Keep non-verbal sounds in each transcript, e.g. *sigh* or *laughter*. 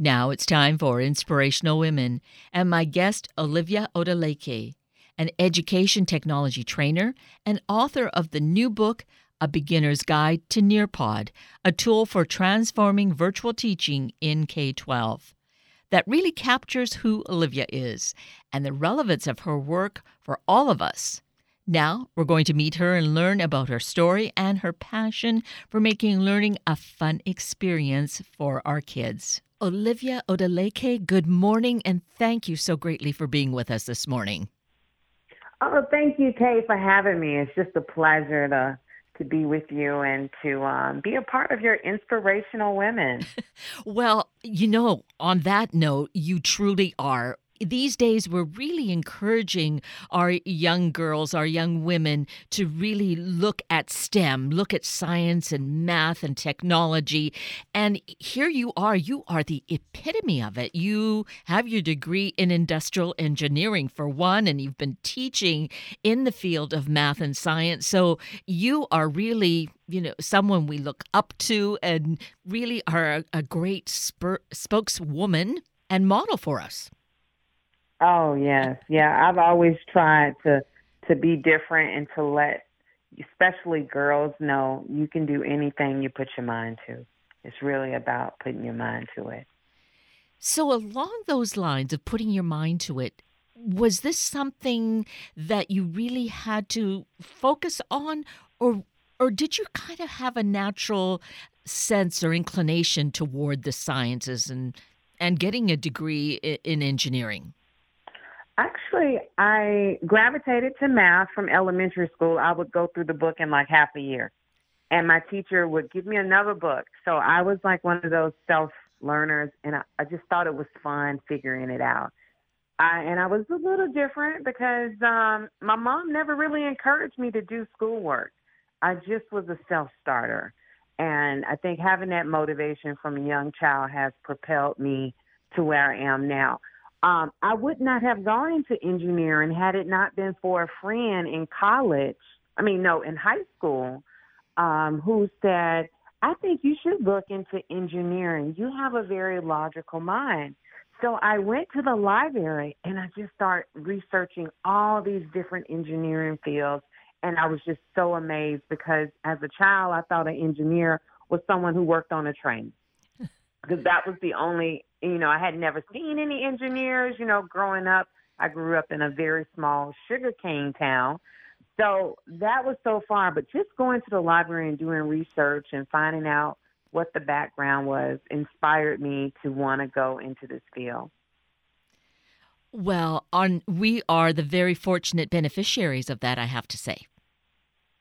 Now it's time for Inspirational Women and my guest, Olivia Odileke, an education technology trainer and author of the new book, A Beginner's Guide to Nearpod, a tool for transforming virtual teaching in K 12 that really captures who Olivia is and the relevance of her work for all of us. Now, we're going to meet her and learn about her story and her passion for making learning a fun experience for our kids. Olivia Odileke, good morning, and thank you so greatly for being with us this morning. Oh, thank you, Kay, for having me. It's just a pleasure to to be with you and to um, be a part of your inspirational women. *laughs* well, you know, on that note, you truly are these days we're really encouraging our young girls, our young women to really look at STEM, look at science and math and technology. And here you are, you are the epitome of it. You have your degree in industrial engineering for one, and you've been teaching in the field of math and science. So you are really you know someone we look up to and really are a, a great spur- spokeswoman and model for us Oh yes, yeah. I've always tried to to be different and to let, especially girls, know you can do anything you put your mind to. It's really about putting your mind to it. So, along those lines of putting your mind to it, was this something that you really had to focus on, or or did you kind of have a natural sense or inclination toward the sciences and and getting a degree in engineering? Actually, I gravitated to math from elementary school. I would go through the book in like half a year. And my teacher would give me another book. So I was like one of those self learners, and I, I just thought it was fun figuring it out. I, and I was a little different because um, my mom never really encouraged me to do schoolwork. I just was a self starter. And I think having that motivation from a young child has propelled me to where I am now. Um, I would not have gone into engineering had it not been for a friend in college. I mean, no, in high school, um, who said, I think you should look into engineering. You have a very logical mind. So I went to the library and I just started researching all these different engineering fields. And I was just so amazed because as a child, I thought an engineer was someone who worked on a train *laughs* because that was the only you know, I had never seen any engineers, you know, growing up. I grew up in a very small sugarcane town. So that was so far, but just going to the library and doing research and finding out what the background was inspired me to want to go into this field. Well, on we are the very fortunate beneficiaries of that, I have to say.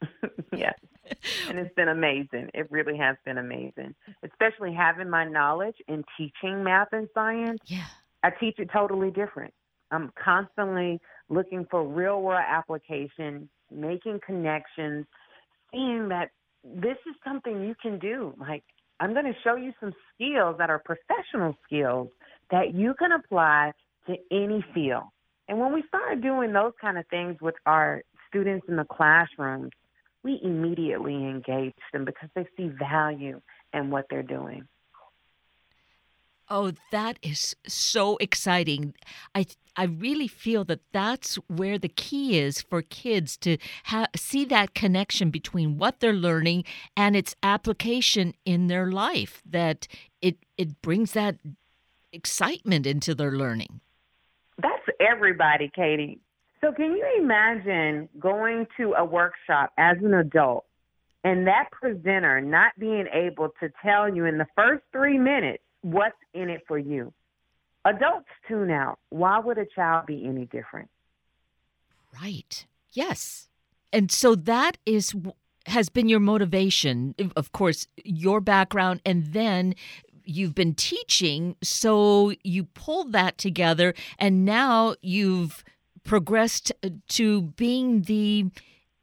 *laughs* yes. *laughs* and it's been amazing. It really has been amazing, especially having my knowledge in teaching math and science. Yeah. I teach it totally different. I'm constantly looking for real world application, making connections, seeing that this is something you can do. Like, I'm going to show you some skills that are professional skills that you can apply to any field. And when we start doing those kind of things with our students in the classrooms, we immediately engage them because they see value in what they're doing. Oh, that is so exciting. I I really feel that that's where the key is for kids to ha- see that connection between what they're learning and its application in their life that it it brings that excitement into their learning. That's everybody, Katie. So can you imagine going to a workshop as an adult and that presenter not being able to tell you in the first three minutes what's in it for you? Adults tune out. Why would a child be any different? Right. Yes. And so that is has been your motivation, of course, your background and then you've been teaching so you pulled that together and now you've progressed to being the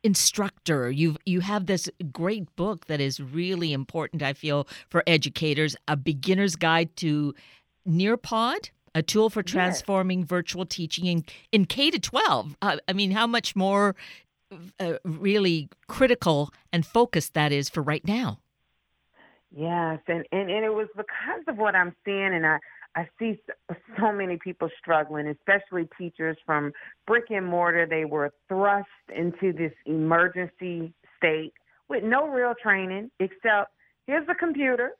instructor. You you have this great book that is really important. I feel for educators, a beginner's guide to Nearpod. A tool for transforming yes. virtual teaching in, in K to 12. Uh, I mean, how much more uh, really critical and focused that is for right now. Yes, and, and, and it was because of what I'm seeing, and I, I see so many people struggling, especially teachers from brick and mortar. They were thrust into this emergency state with no real training except here's a computer,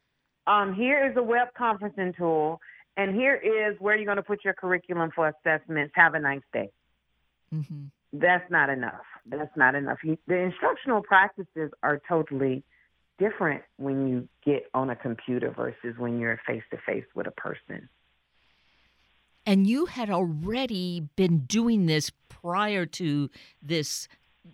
um, here is a web conferencing tool, and here is where you're going to put your curriculum for assessments. Have a nice day. Mm-hmm. That's not enough. That's not enough. You, the instructional practices are totally different when you get on a computer versus when you're face to face with a person. And you had already been doing this prior to this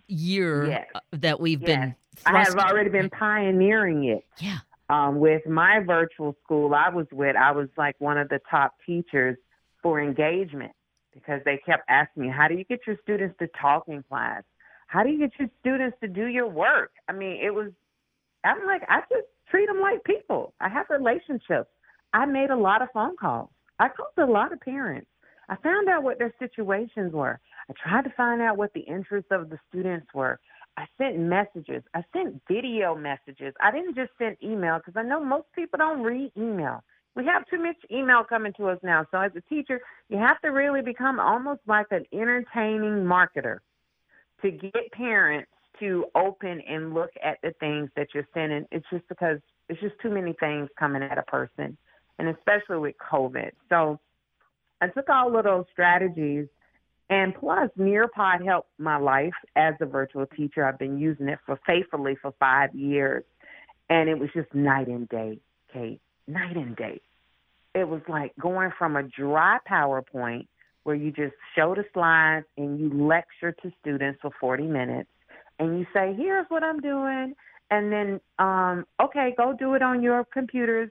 year yes. Uh, that we've yes. been. I have already been pioneering it. Yeah. Um, with my virtual school I was with, I was like one of the top teachers for engagement because they kept asking me, "How do you get your students to talk in class? How do you get your students to do your work?" I mean, it was I'm like, I just treat them like people. I have relationships. I made a lot of phone calls. I called a lot of parents. I found out what their situations were. I tried to find out what the interests of the students were. I sent messages. I sent video messages. I didn't just send email because I know most people don't read email. We have too much email coming to us now. So as a teacher, you have to really become almost like an entertaining marketer to get parents to open and look at the things that you're sending. It's just because it's just too many things coming at a person, and especially with COVID. So I took all of those strategies, and plus Nearpod helped my life as a virtual teacher. I've been using it for faithfully for five years, and it was just night and day, Kate, night and day. It was like going from a dry PowerPoint where you just show the slides and you lecture to students for 40 minutes and you say, here's what I'm doing, and then, um, okay, go do it on your computers.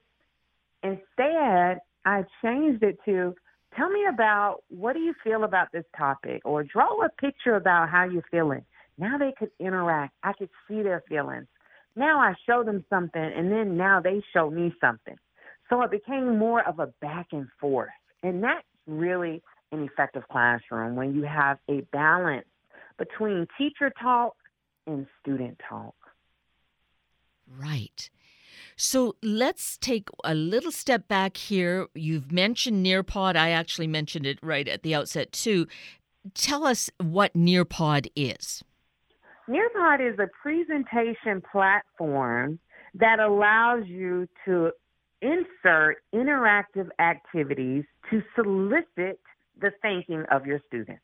Instead, I changed it to, tell me about what do you feel about this topic, or draw a picture about how you're feeling. Now they could interact. I could see their feelings. Now I show them something, and then now they show me something. So it became more of a back and forth. And that's really an effective classroom when you have a balance between teacher talk in student talk. Right. So let's take a little step back here. You've mentioned Nearpod. I actually mentioned it right at the outset, too. Tell us what Nearpod is. Nearpod is a presentation platform that allows you to insert interactive activities to solicit the thinking of your students.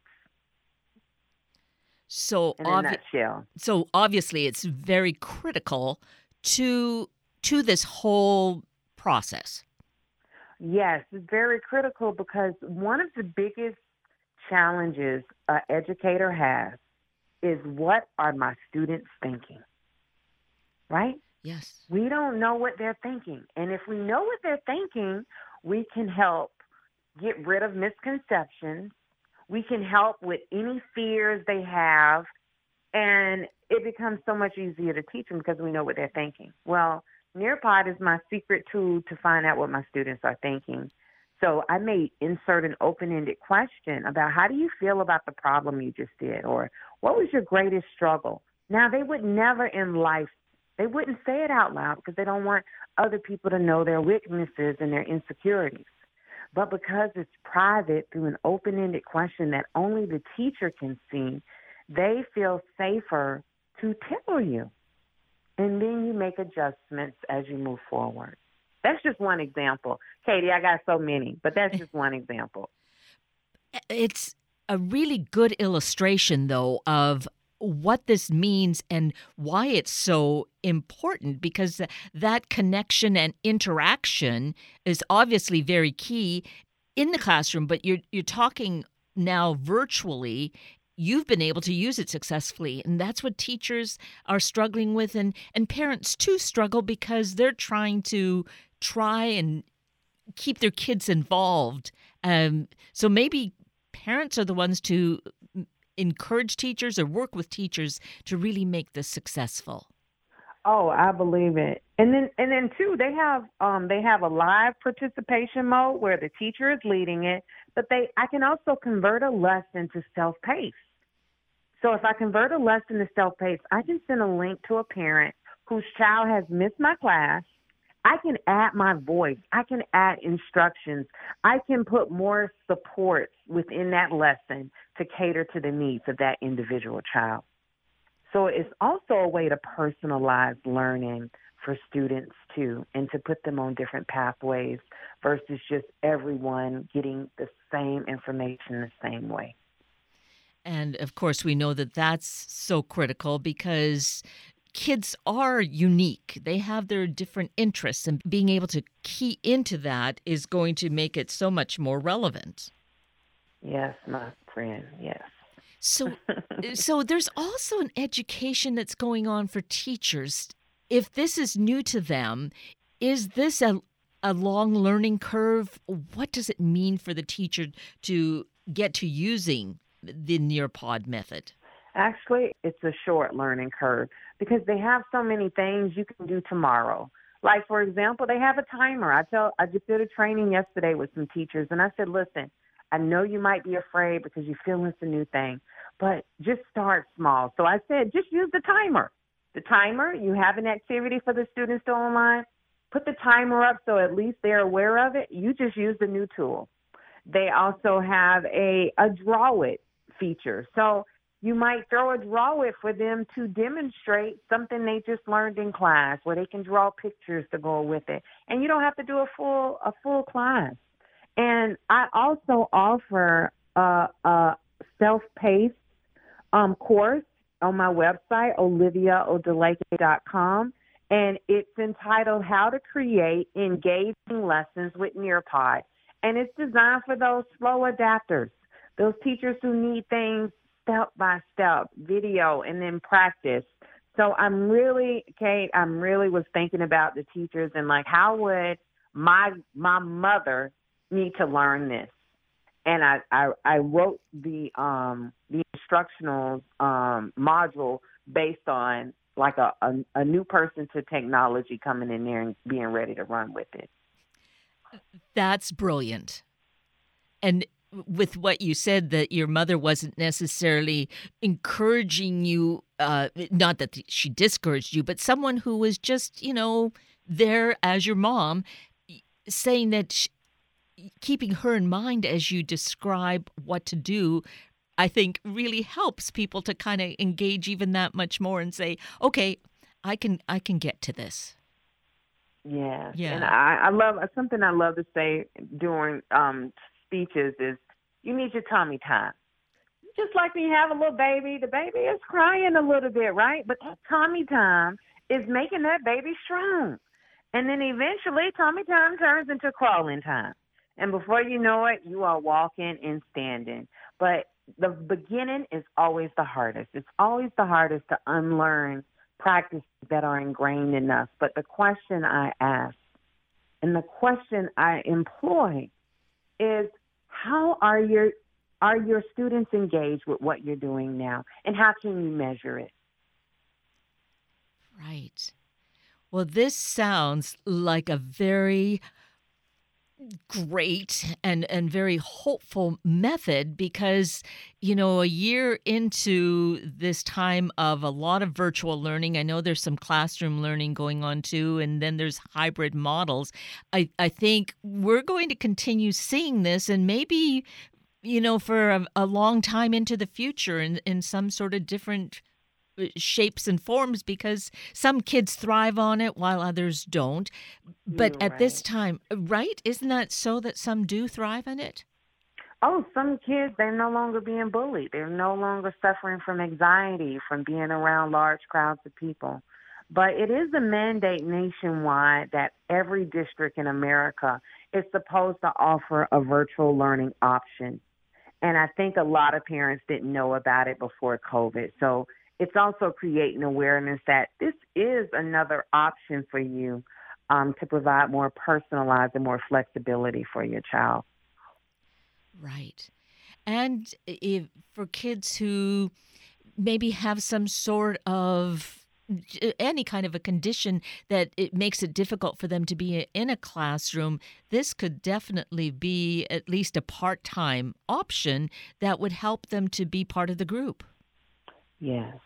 So nutshell. So obviously it's very critical to to this whole process. Yes, it's very critical because one of the biggest challenges an educator has is what are my students thinking? Right? Yes. We don't know what they're thinking. And if we know what they're thinking, we can help get rid of misconceptions we can help with any fears they have, and it becomes so much easier to teach them because we know what they're thinking. Well, Nearpod is my secret tool to find out what my students are thinking. So I may insert an open-ended question about how do you feel about the problem you just did, or what was your greatest struggle? Now they would never in life they wouldn't say it out loud because they don't want other people to know their weaknesses and their insecurities. But because it's private through an open ended question that only the teacher can see, they feel safer to tell you. And then you make adjustments as you move forward. That's just one example. Katie, I got so many, but that's just one example. *laughs* It's a really good illustration, though, of what this means and why it's so important because that connection and interaction is obviously very key in the classroom but you're you're talking now virtually. You've been able to use it successfully and that's what teachers are struggling with and and parents too struggle because they're trying to try and keep their kids involved. Um, so maybe parents are the ones to encourage teachers or work with teachers to really make this successful? Oh, I believe it. And then and then too, they have um they have a live participation mode where the teacher is leading it, but they I can also convert a lesson to self-paced. So if I convert a lesson to self-paced, I can send a link to a parent whose child has missed my class. I can add my voice. I can add instructions. I can put more supports within that lesson to cater to the needs of that individual child. So it's also a way to personalize learning for students too and to put them on different pathways versus just everyone getting the same information the same way. And of course, we know that that's so critical because kids are unique. They have their different interests, and being able to key into that is going to make it so much more relevant. Yes, my friend, yes. So, *laughs* so there's also an education that's going on for teachers. If this is new to them, is this a a long learning curve? What does it mean for the teacher to get to using the Nearpod method? Actually, it's a short learning curve because they have so many things you can do tomorrow. Like for example, they have a timer. I tell I just did a training yesterday with some teachers and I said, "Listen, I know you might be afraid because you feel it's a new thing, but just start small." So I said, "Just use the timer." The timer, you have an activity for the students to online, put the timer up so at least they're aware of it. You just use the new tool. They also have a a draw it feature. So you might throw a draw it for them to demonstrate something they just learned in class where they can draw pictures to go with it. And you don't have to do a full a full class. And I also offer a, a self-paced um, course on my website, oliviaodileke.com, and it's entitled How to Create Engaging Lessons with Nearpod. And it's designed for those slow adapters those teachers who need things step by step, video, and then practice. So I'm really, Kate, I'm really was thinking about the teachers and like, how would my my mother need to learn this? And I I, I wrote the um the instructional um module based on like a, a a new person to technology coming in there and being ready to run with it. That's brilliant. And with what you said that your mother wasn't necessarily encouraging you uh, not that she discouraged you but someone who was just you know there as your mom saying that keeping her in mind as you describe what to do i think really helps people to kind of engage even that much more and say okay i can i can get to this yeah yeah and i i love something i love to say during um speeches is you need your tummy time. Just like when you have a little baby, the baby is crying a little bit, right? But that tummy time is making that baby strong. And then eventually, tummy time turns into crawling time. And before you know it, you are walking and standing. But the beginning is always the hardest. It's always the hardest to unlearn practices that are ingrained in us. But the question I ask and the question I employ is how are your are your students engaged with what you're doing now and how can you measure it right well this sounds like a very great and and very hopeful method because you know a year into this time of a lot of virtual learning i know there's some classroom learning going on too and then there's hybrid models. I i think we're going to continue seeing this and maybe you know for a, a long time into the future in in some sort of different shapes and forms because some kids thrive on it while others don't. But You're at right. this time, right? Isn't that so that some do thrive on it? Oh, some kids, they're no longer being bullied. They're no longer suffering from anxiety from being around large crowds of people. But it is a mandate nationwide that every district in America is supposed to offer a virtual learning option. And I think a lot of parents didn't know about it before COVID. So it's also creating awareness that this is another option for you um, to provide more personalized and more flexibility for your child. Right. And if for kids who maybe have some sort of any kind of a condition that it makes it difficult for them to be in a classroom, this could definitely be at least a part time option that would help them to be part of the group. Yes.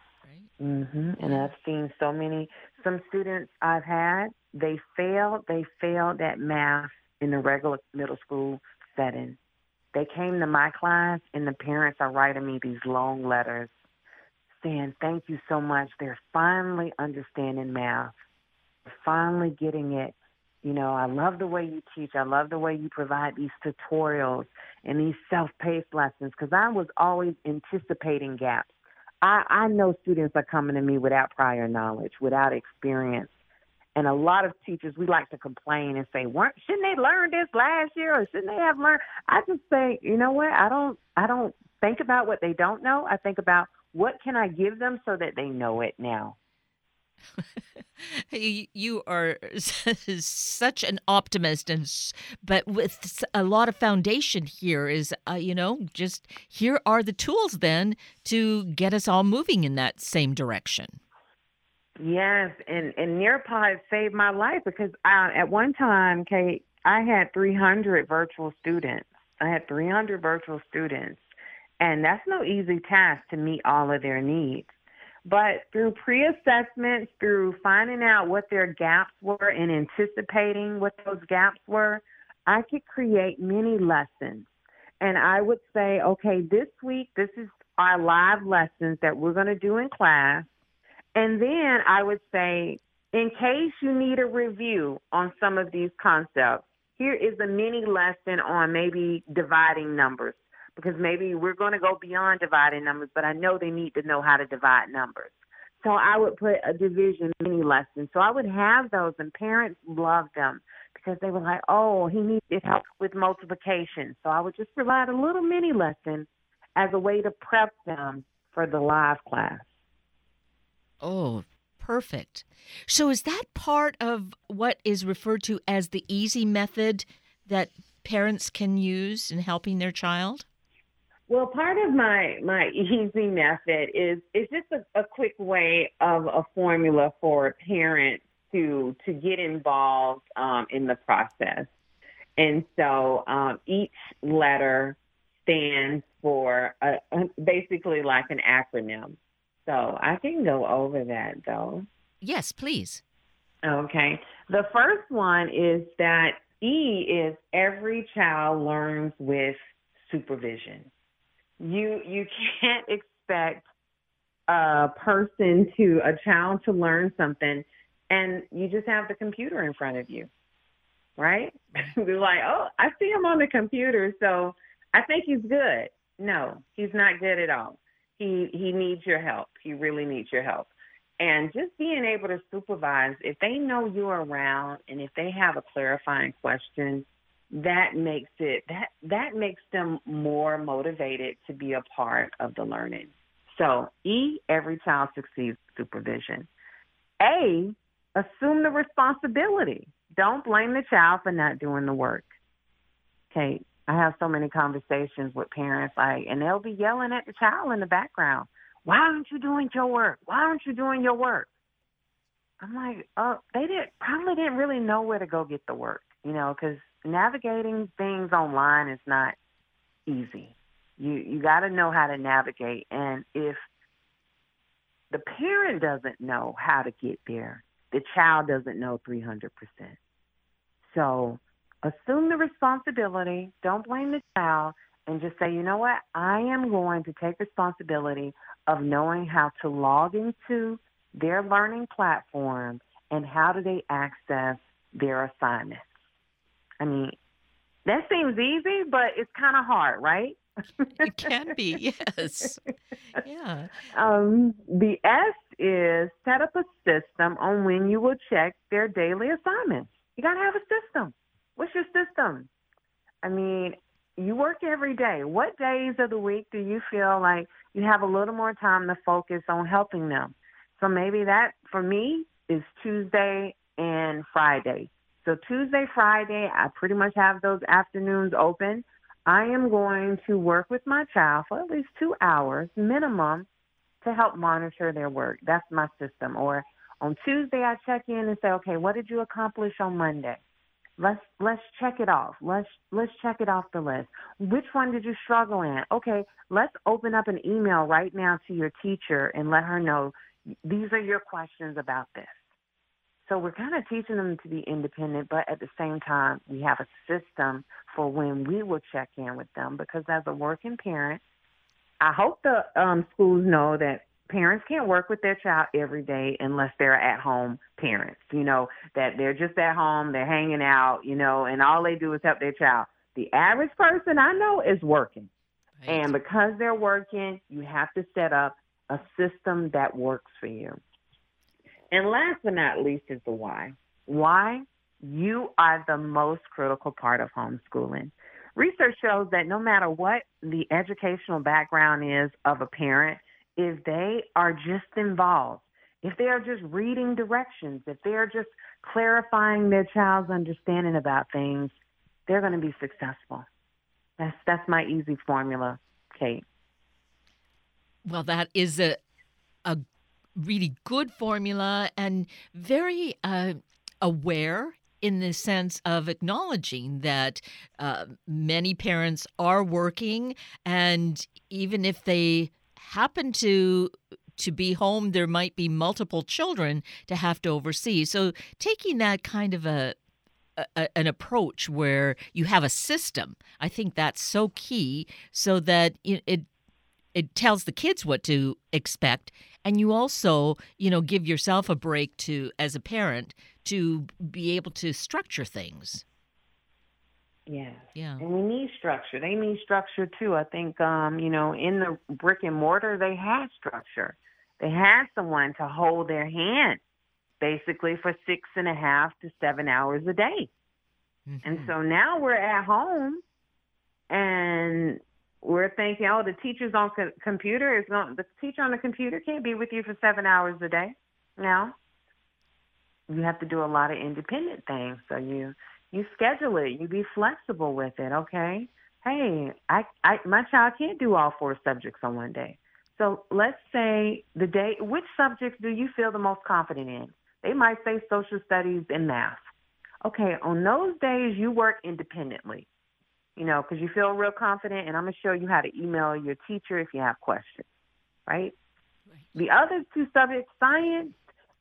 Hmm And I've seen so many, some students I've had they failed. They failed at math in the regular middle school setting. They came to my class, and the parents are writing me these long letters saying, Thank you so much. They're finally understanding math, They're finally getting it. You know, I love the way you teach. I love the way you provide these tutorials and these self paced lessons because I was always anticipating gaps. I, I know students are coming to me without prior knowledge, without experience. And a lot of teachers, we like to complain and say, "Weren't shouldn't they learn this last year, or shouldn't they have learned?" I just say, you know what? I don't, I don't think about what they don't know. I think about what can I give them so that they know it now. *laughs* you are *laughs* such an optimist and but with a lot of foundation here is uh, you know just here are the tools then to get us all moving in that same direction yes and and nearpod saved my life because I, at one time kate i had 300 virtual students i had 300 virtual students and that's no easy task to meet all of their needs. But through pre assessments, through finding out what their gaps were and anticipating what those gaps were, I could create many lessons. And I would say, okay, this week, this is our live lessons that we're going to do in class. And then I would say, in case you need a review on some of these concepts, here is a mini lesson on maybe dividing numbers because maybe we're going to go beyond dividing numbers, but I know they need to know how to divide numbers. So I would put a division mini lesson. So I would have those, and parents loved them because they were like, "Oh, he needed help with multiplication." So I would just provide a little mini lesson as a way to prep them for the live class. Oh, perfect. So is that part of what is referred to as the easy method that parents can use in helping their child? Well, part of my my *laughs* easy method is is just a, a quick way of a formula for parents to to get involved um, in the process. And so um, each letter stands for a, a, basically like an acronym. So I can go over that though. Yes, please. Okay. The first one is that E is every child learns with supervision you you can't expect a person to a child to learn something and you just have the computer in front of you right? *laughs* They're like oh i see him on the computer so i think he's good. No he's not good at all. He he needs your help. He really needs your help. And just being able to supervise if they know you're around and if they have a clarifying question that makes it that that makes them more motivated to be a part of the learning. So E, every child succeeds supervision. A, assume the responsibility. Don't blame the child for not doing the work. Okay, I have so many conversations with parents like and they'll be yelling at the child in the background. Why aren't you doing your work? Why aren't you doing your work? I'm like, oh, they didn't probably didn't really know where to go get the work, you know, because navigating things online is not easy. You you got to know how to navigate, and if the parent doesn't know how to get there, the child doesn't know 300%. So assume the responsibility. Don't blame the child, and just say, you know what? I am going to take responsibility of knowing how to log into their learning platform and how do they access their assignments. I mean, that seems easy, but it's kind of hard, right? it can be, *laughs* yes. Yeah. Um, the S is set up a system on when you will check their daily assignments. You got to have a system. What's your system? I mean, you work every day. What days of the week do you feel like you have a little more time to focus on helping them? So maybe that, for me, is Tuesday and Friday. So Tuesday, Friday, I pretty much have those afternoons open. I am going to work with my child for at least two hours minimum to help monitor their work. That's my system. Or on Tuesday, I check in and say, okay, what did you accomplish on Monday? Let's let's check it off. Let's let's check it off the list. Which one did you struggle in? Okay, let's open up an email right now to your teacher and let her know these are your questions about this. So we're kind of teaching them to be independent, but at the same time, we have a system for when we will check in with them. Because as a working parent, I hope the um, schools know that parents can't work with their child every day unless they're at home parents, you know, that they're just at home, they're hanging out, you know, and all they do is help their child. The average person I know is working. Right. And because they're working, you have to set up a system that works for you. And last but not least is the why. Why? You are the most critical part of homeschooling. Research shows that no matter what the educational background is of a parent, if they are just involved, if they are just reading directions, if they are just clarifying their child's understanding about things, they're going to be successful. That's that's my easy formula, Kate. Well, that is a a really good formula and very uh, aware in the sense of acknowledging that uh, many parents are working, and even if they happen to to be home, there might be multiple children to have to oversee. So taking that kind of a, a, an approach where you have a system, I think that's so key, so that it, it it tells the kids what to expect and you also you know give yourself a break to as a parent to be able to structure things yeah Yeah. And we need structure. They need structure too. I think um, you know, in the brick and mortar they had structure. They had someone to hold their hand basically for six and a half to seven hours a day. Mm-hmm. And so now we're at home and we're thinking, oh, the teacher's on co- computer is not the teacher on the computer can't be with you for seven hours a day. Now, you have to do a lot of independent things. So you you schedule it. You be flexible with it. Okay. Hey, I, I, my child can't do all four subjects on one day. So let's say the day, which subjects do you feel the most confident in? They might say social studies and math. Okay, on those days you work independently, you know, because you feel real confident, and I'm gonna show you how to email your teacher if you have questions, right? right. The other two subjects, science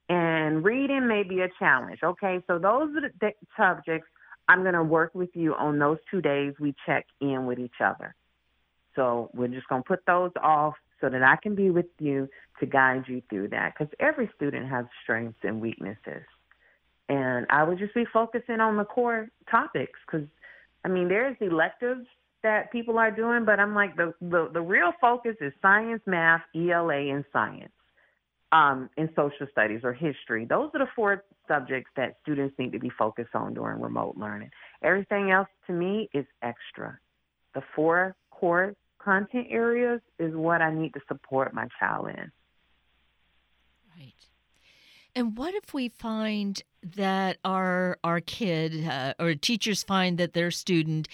and reading, may be a challenge. Okay, so those are the subjects I'm going to work with you on those two days we check in with each other. So we're just going to put those off so that I can be with you to guide you through that because every student has strengths and weaknesses. And I would just be focusing on the core topics because, I mean, there's electives that people are doing, but I'm like, the, the, the real focus is science, math, ELA, and science um, in social studies or history. Those are the four subjects that students need to be focused on during remote learning. Everything else to me is extra. The four core content areas is what I need to support my child in. Right. And what if we find that our our kid uh, or teachers find that their student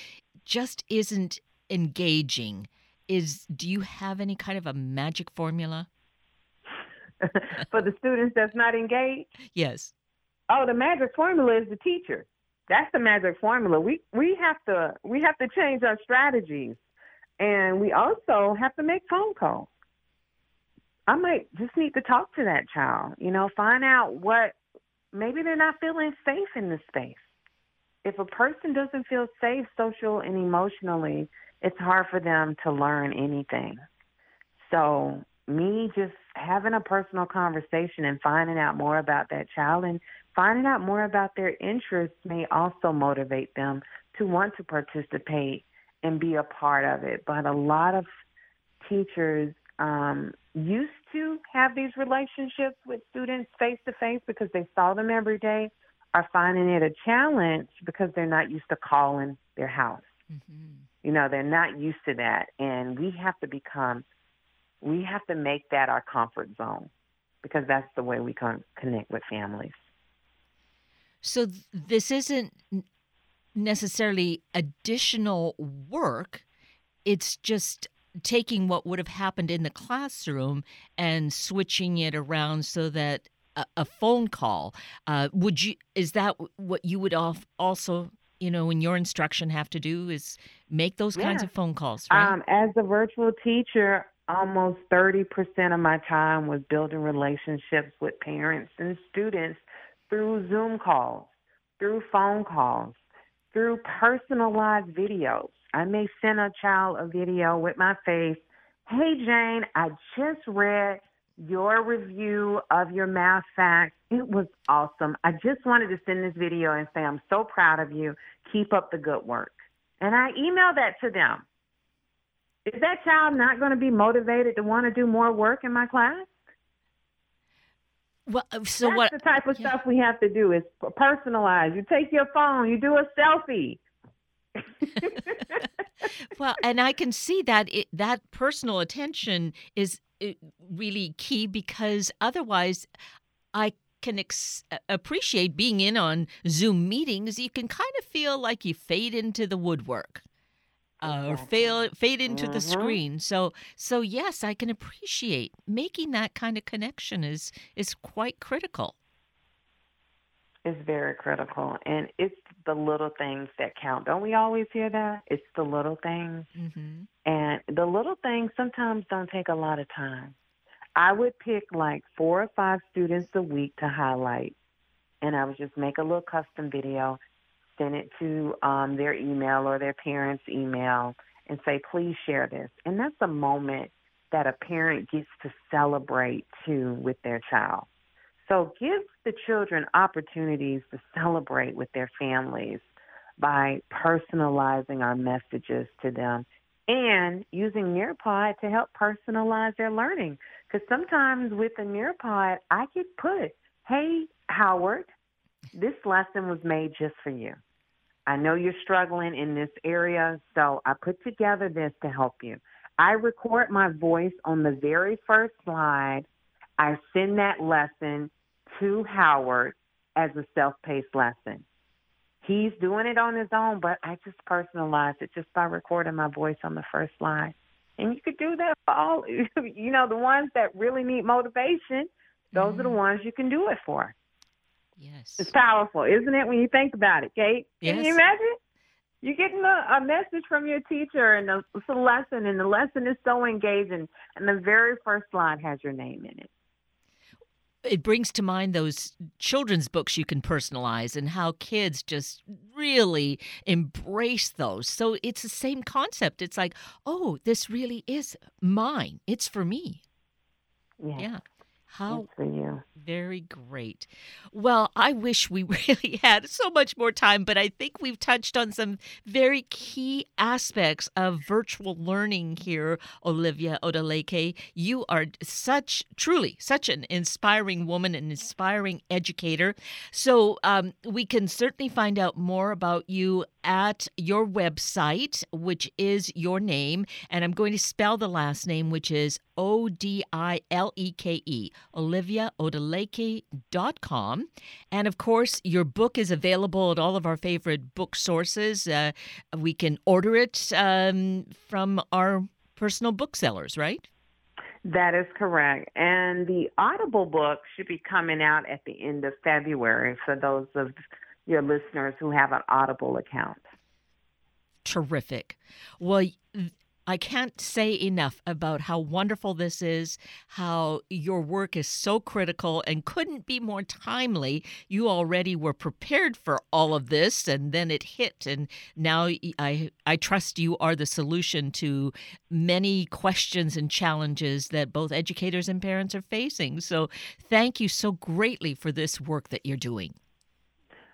just isn't engaging? Is do you have any kind of a magic formula? *laughs* for the students that's not engaged? Yes. Oh, the magic formula is the teacher. That's the magic formula. We we have to we have to change our strategies, and we also have to make phone calls. I might just need to talk to that child. You know, find out what maybe they're not feeling safe in the space. If a person doesn't feel safe social and emotionally, it's hard for them to learn anything. So me just having a personal conversation and finding out more about that child and finding out more about their interests may also motivate them to want to participate and be a part of it. But a lot of teachers um, used to have these relationships with students face to face because they saw them every day are finding it a challenge because they're not used to calling their house. Mm-hmm. You know, they're not used to that. And we have to become we have to make that our comfort zone because that's the way we can connect with families. So th- this isn't necessarily additional work. It's just taking what would have happened in the classroom and switching it around so that a, a phone call uh, would you is that what you would also you know in your instruction have to do is make those kinds of phone calls right? um, as a virtual teacher almost 30% of my time was building relationships with parents and students through Zoom calls, through phone calls, through personalized videos. I may send a child a video with my face. Hey, Jane, I just read your review of your math facts. It was awesome. I just wanted to send this video and say, I'm so proud of you. Keep up the good work. And I email that to them. Is that child not going to be motivated to want to do more work in my class? Well, uh, so That's what? the type of yeah. stuff we have to do is personalize. You take your phone, you do a selfie. *laughs* well, and I can see that it, that personal attention is uh, really key because otherwise, I can ex- appreciate being in on Zoom meetings. You can kind of feel like you fade into the woodwork. Uh, or fail, fade into the Mhm. screen. So, so yes, I can appreciate making that kind of connection is is quite critical. It's very critical. And it's the little things that count. Don't we always hear that? It's the little things. hmm And the little things sometimes don't take a lot of time. I would pick like four or five students a week to highlight, and I would just make a little custom video, send it to um, their email or their parents' email, and say, please share this. And that's a moment that a parent gets to celebrate too with their child. So give the children opportunities to celebrate with their families by personalizing our messages to them and using Nearpod to help personalize their learning. Because sometimes with the Nearpod, I could put, hey, Howard, this lesson was made just for you. I know you're struggling in this area, so I put together this to help you. I record my voice on the very first slide. I send that lesson to Howard as a self paced lesson. He's doing it on his own, but I just personalized it just by recording my voice on the first slide. And you could do that for all, *laughs* you know, the ones that really need motivation. Those are the Mhm. ones you can do it for. Yes. It's powerful, isn't it, when you think about it, Kate? Yes. Can you imagine? You're getting a, a message from your teacher and a, it's a lesson, and the lesson is so engaging, and the very first slide has your name in it. It brings to mind those children's books you can personalize and how kids just really embrace those. So it's the same concept. It's like, oh, this really is mine. It's for me. Yeah. Yeah. How for you. very great. Well, I wish we *laughs* really had so much more time, but I think we've touched on some very key aspects of virtual learning here, Olivia Odileke. You are such, truly, such an inspiring woman, an inspiring educator. So um, we can certainly find out more about you at your website, which is your name. And I'm going to spell the last name, which is O D I L E K E, oliviaodileke.com. And of course, your book is available at all of our favorite book sources. Uh, we can order it um, from our personal booksellers, right? That is correct. And the Audible book should be coming out at the end of February for those of your listeners who have an Audible account. terrific. Well, I can't say enough about how wonderful this is, how your work is so critical and couldn't be more timely. You already were prepared for all of this and then it hit and now I I trust you are the solution to many questions and challenges that both educators and parents are facing. So, thank you so greatly for this work that you're doing.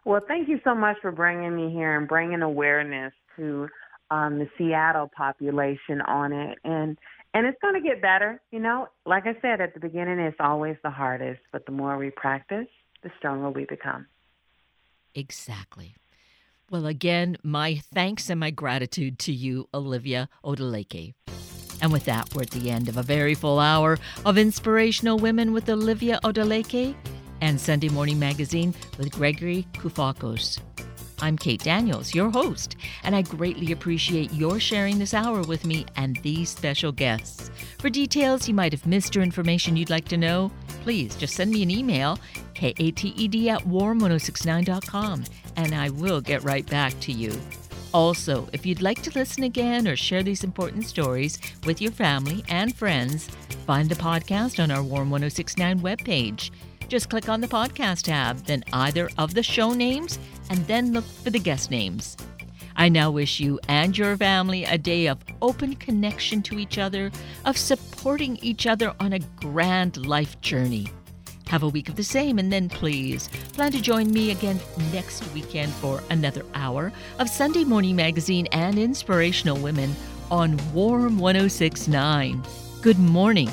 Well, thank you so much for bringing me here and bringing awareness to um, the Seattle population on it. And and it's going to get better. You know, like I said at the beginning, it's always the hardest, but the more we practice, the stronger we become. Exactly. Well, again, my thanks and my gratitude to you, Olivia Odileke. And with that, we're at the end of a very full hour of Inspirational Women with Olivia Odileke and Sunday Morning Magazine with Gregory Kufakos. I'm Kate Daniels, your host, and I greatly appreciate your sharing this hour with me and these special guests. For details you might have missed or information you'd like to know, please just send me an email, kated at warm1069.com, and I will get right back to you. Also, if you'd like to listen again or share these important stories with your family and friends, find the podcast on our Warm 1069 webpage. Just click on the podcast tab, then either of the show names, and then look for the guest names. I now wish you and your family a day of open connection to each other, of supporting each other on a grand life journey. Have a week of the same, and then please plan to join me again next weekend for another hour of Sunday Morning Magazine and Inspirational Women on Warm 1069. Good morning